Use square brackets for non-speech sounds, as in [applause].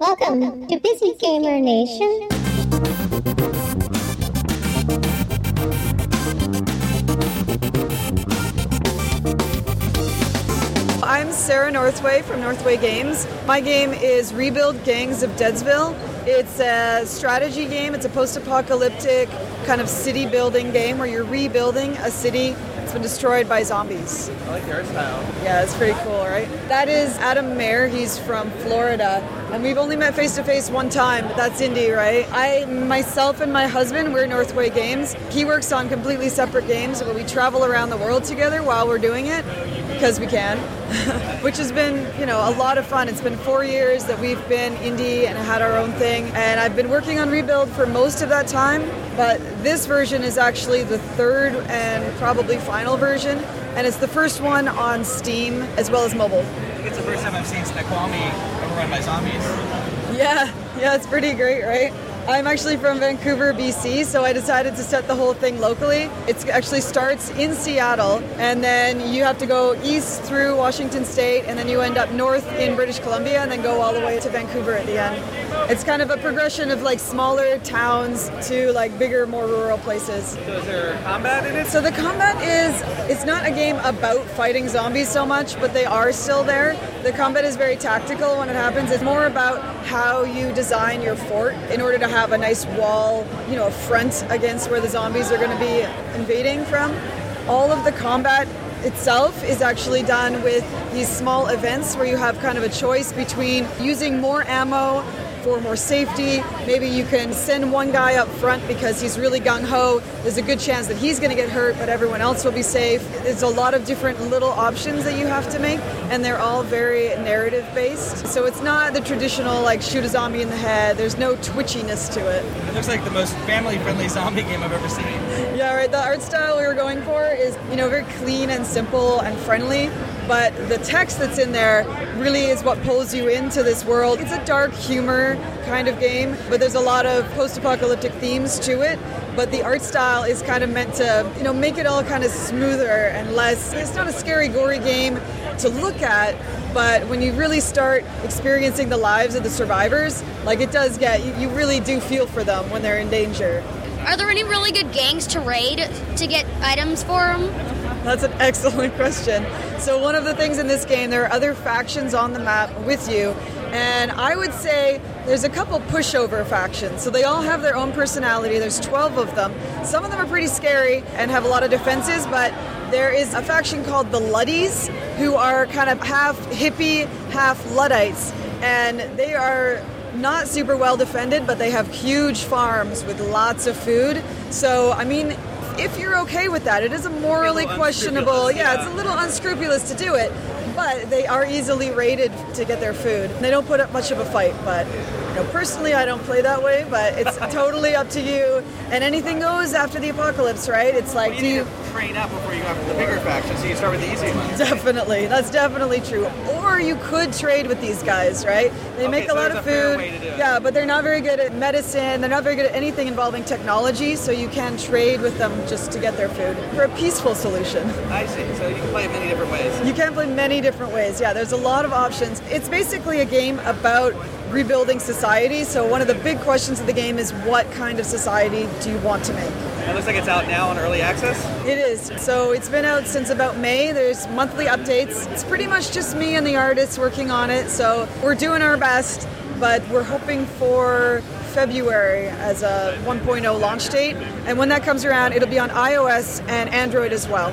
Welcome to Busy Gamer Nation. I'm Sarah Northway from Northway Games. My game is Rebuild Gangs of Deadsville. It's a strategy game, it's a post apocalyptic kind of city building game where you're rebuilding a city that's been destroyed by zombies. I like the art style. Yeah, it's pretty cool, right? That is Adam Mayer. He's from Florida. And we've only met face to face one time, but that's indie, right? I, myself, and my husband, we're Northway Games. He works on completely separate games, but we travel around the world together while we're doing it because we can, [laughs] which has been, you know, a lot of fun. It's been four years that we've been indie and had our own thing, and I've been working on Rebuild for most of that time. But this version is actually the third and probably final version, and it's the first one on Steam as well as mobile. It's the first time I've seen Snoqualmie overrun by zombies. Yeah, yeah, it's pretty great, right? I'm actually from Vancouver, BC, so I decided to set the whole thing locally. It actually starts in Seattle, and then you have to go east through Washington State, and then you end up north in British Columbia, and then go all the way to Vancouver at the end. It's kind of a progression of like smaller towns to like bigger, more rural places. So is there combat in it? So the combat is it's not a game about fighting zombies so much, but they are still there. The combat is very tactical when it happens. It's more about how you design your fort in order to have a nice wall, you know, a front against where the zombies are going to be invading from. All of the combat itself is actually done with these small events where you have kind of a choice between using more ammo for more safety. Maybe you can send one guy up front because he's really gung ho. There's a good chance that he's going to get hurt, but everyone else will be safe. There's a lot of different little options that you have to make, and they're all very narrative based. So it's not the traditional like shoot a zombie in the head. There's no twitchiness to it. It looks like the most family-friendly [laughs] zombie game I've ever seen. Yeah, right. The art style we were going for is, you know, very clean and simple and friendly. But the text that's in there really is what pulls you into this world. It's a dark humor kind of game, but there's a lot of post-apocalyptic themes to it. But the art style is kind of meant to, you know, make it all kind of smoother and less. It's not a scary, gory game to look at, but when you really start experiencing the lives of the survivors, like it does get, you, really do feel for them when they're in danger. Are there any really good gangs to raid to get items for them? That's an excellent question. So, one of the things in this game, there are other factions on the map with you, and I would say there's a couple pushover factions. So, they all have their own personality. There's 12 of them. Some of them are pretty scary and have a lot of defenses, but there is a faction called the Luddies, who are kind of half hippie, half Luddites, and they are not super well defended, but they have huge farms with lots of food. So, I mean, if you're okay with that, it is a morally little questionable. Yeah, yeah. it's a little unscrupulous to do it, but they are easily raided to get their food. They don't put up much of a fight, but know, personally, I don't play that way. But it's [laughs] totally up to you. And anything goes after the apocalypse, right? It's like, You do you? train up before you go after the bigger faction, so you start with the easy ones. Definitely, that's definitely true. Or you could trade with these guys, right? They Okay, make a so lot of food. way to do it. Yeah, but they're not very good at medicine. They're not very good at anything involving technology. So you can trade with them just to get their food for a peaceful solution. I see. So you can play it many different ways. You can play many different ways. Yeah, there's a lot of options. It's basically a game about rebuilding society. So one of the big questions of the game is what kind of society do you want to make? It looks like it's out now on early access. It is. So it's been out since about May. There's monthly updates. It's pretty much just me and the artists working on it. So we're doing our best, but we're hoping for February as a 1.0 launch date. And when that comes around, it'll be on iOS and Android as well.